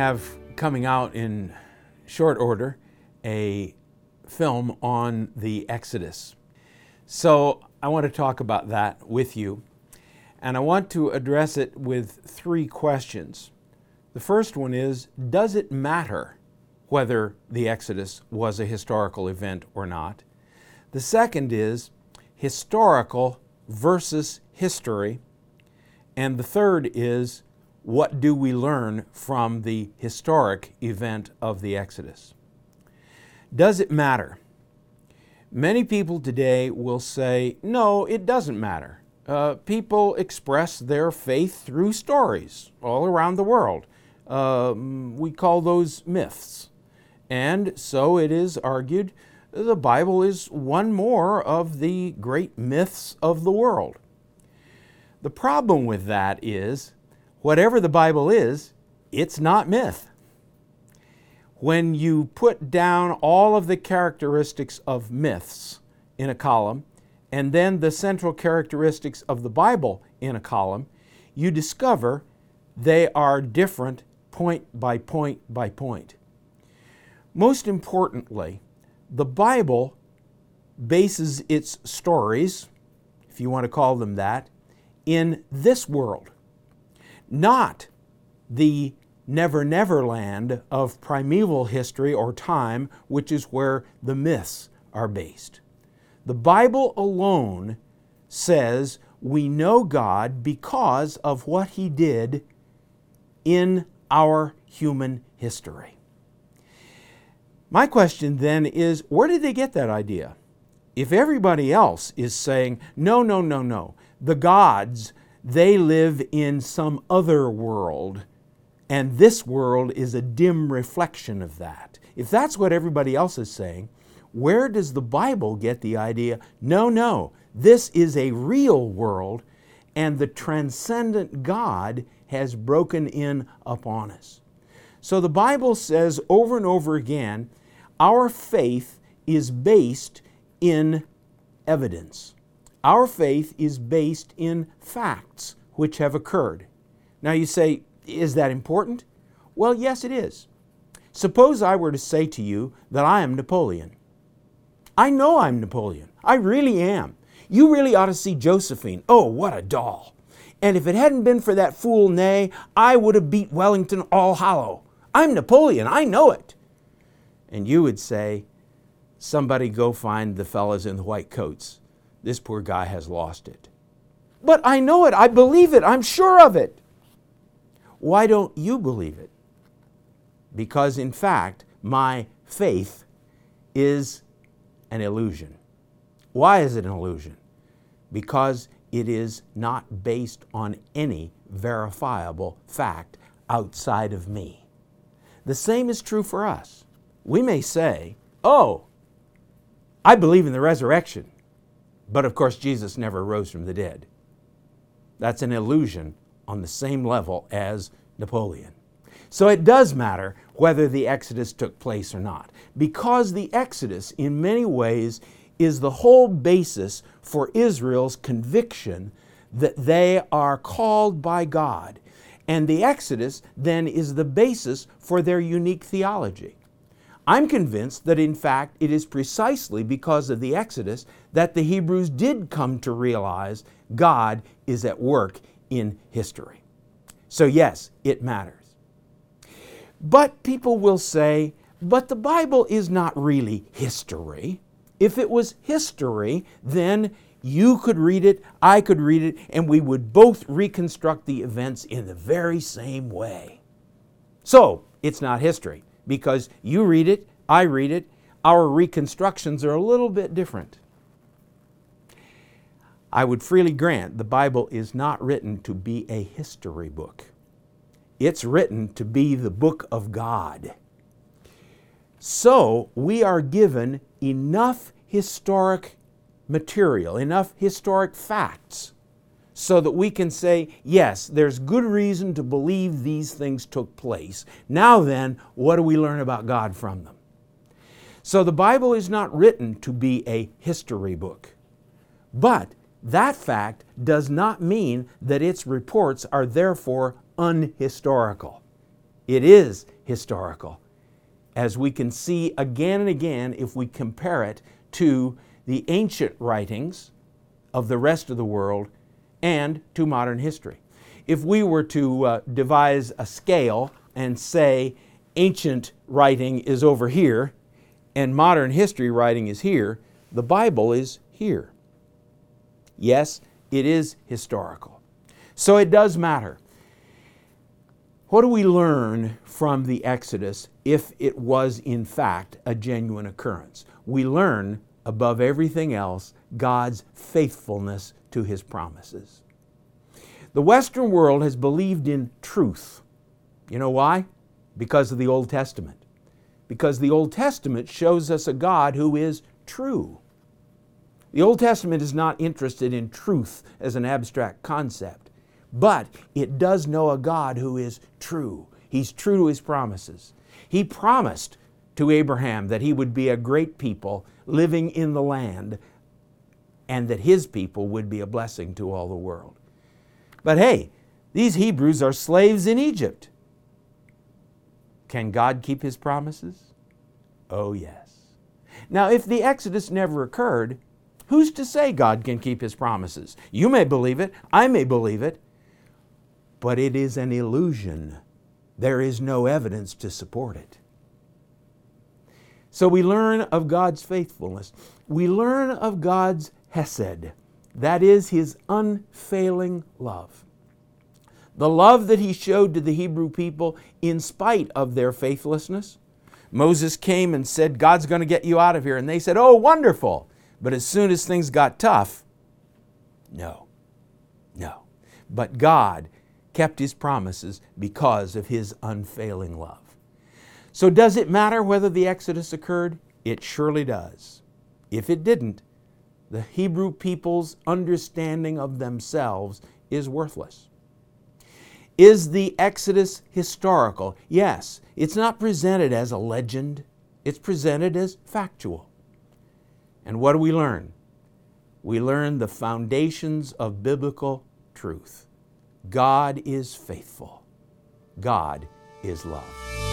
have coming out in short order a film on the Exodus. So I want to talk about that with you. And I want to address it with three questions. The first one is Does it matter whether the Exodus was a historical event or not? The second is historical versus history. And the third is what do we learn from the historic event of the Exodus? Does it matter? Many people today will say, no, it doesn't matter. Uh, people express their faith through stories all around the world. Uh, we call those myths. And so it is argued the Bible is one more of the great myths of the world. The problem with that is whatever the Bible is, it's not myth. When you put down all of the characteristics of myths in a column, and then the central characteristics of the Bible in a column, you discover they are different point by point by point. Most importantly, the Bible bases its stories, if you want to call them that, in this world not the never never land of primeval history or time, which is where the myths are based. The Bible alone says we know God because of what He did in our human history. My question then is where did they get that idea? If everybody else is saying, no, no, no, no, the gods they live in some other world, and this world is a dim reflection of that. If that's what everybody else is saying, where does the Bible get the idea? No, no, this is a real world, and the transcendent God has broken in upon us. So the Bible says over and over again our faith is based in evidence. Our faith is based in facts which have occurred. Now you say, is that important? Well, yes, it is. Suppose I were to say to you that I am Napoleon. I know I'm Napoleon. I really am. You really ought to see Josephine. Oh, what a doll. And if it hadn't been for that fool Ney, I would have beat Wellington all hollow. I'm Napoleon. I know it. And you would say, somebody go find the fellows in the white coats this poor guy has lost it. But I know it. I believe it. I'm sure of it. Why don't you believe it? Because, in fact, my faith is an illusion. Why is it an illusion? Because it is not based on any verifiable fact outside of me. The same is true for us. We may say, Oh, I believe in the resurrection. But of course, Jesus never rose from the dead. That's an illusion on the same level as Napoleon. So it does matter whether the Exodus took place or not, because the Exodus, in many ways, is the whole basis for Israel's conviction that they are called by God. And the Exodus then is the basis for their unique theology. I'm convinced that in fact it is precisely because of the Exodus that the Hebrews did come to realize God is at work in history. So, yes, it matters. But people will say, but the Bible is not really history. If it was history, then you could read it, I could read it, and we would both reconstruct the events in the very same way. So, it's not history because you read it, I read it, our reconstructions are a little bit different. I would freely grant the Bible is not written to be a history book. It's written to be the book of God. So we are given enough historic material, enough historic facts so that we can say, yes, there's good reason to believe these things took place. Now then, what do we learn about God from them? So the Bible is not written to be a history book. But that fact does not mean that its reports are therefore unhistorical. It is historical, as we can see again and again if we compare it to the ancient writings of the rest of the world and to modern history. If we were to uh, devise a scale and say ancient writing is over here and modern history writing is here, the Bible is here. Yes, it is historical. So it does matter. What do we learn from the Exodus if it was in fact a genuine occurrence? We learn, above everything else, God's faithfulness to His promises. The Western world has believed in truth. You know why? Because of the Old Testament. Because the Old Testament shows us a God who is true. The Old Testament is not interested in truth as an abstract concept, but it does know a God who is true. He's true to His promises. He promised to Abraham that he would be a great people living in the land and that his people would be a blessing to all the world. But hey, these Hebrews are slaves in Egypt. Can God keep his promises? Oh, yes. Now, if the Exodus never occurred, who's to say God can keep his promises? You may believe it, I may believe it, but it is an illusion. There is no evidence to support it. So we learn of God's faithfulness. We learn of God's Hesed. That is his unfailing love. The love that he showed to the Hebrew people in spite of their faithlessness. Moses came and said, God's going to get you out of here. And they said, Oh, wonderful. But as soon as things got tough, no, no. But God kept his promises because of his unfailing love. So, does it matter whether the Exodus occurred? It surely does. If it didn't, the Hebrew people's understanding of themselves is worthless. Is the Exodus historical? Yes. It's not presented as a legend, it's presented as factual. And what do we learn? We learn the foundations of biblical truth. God is faithful. God is love.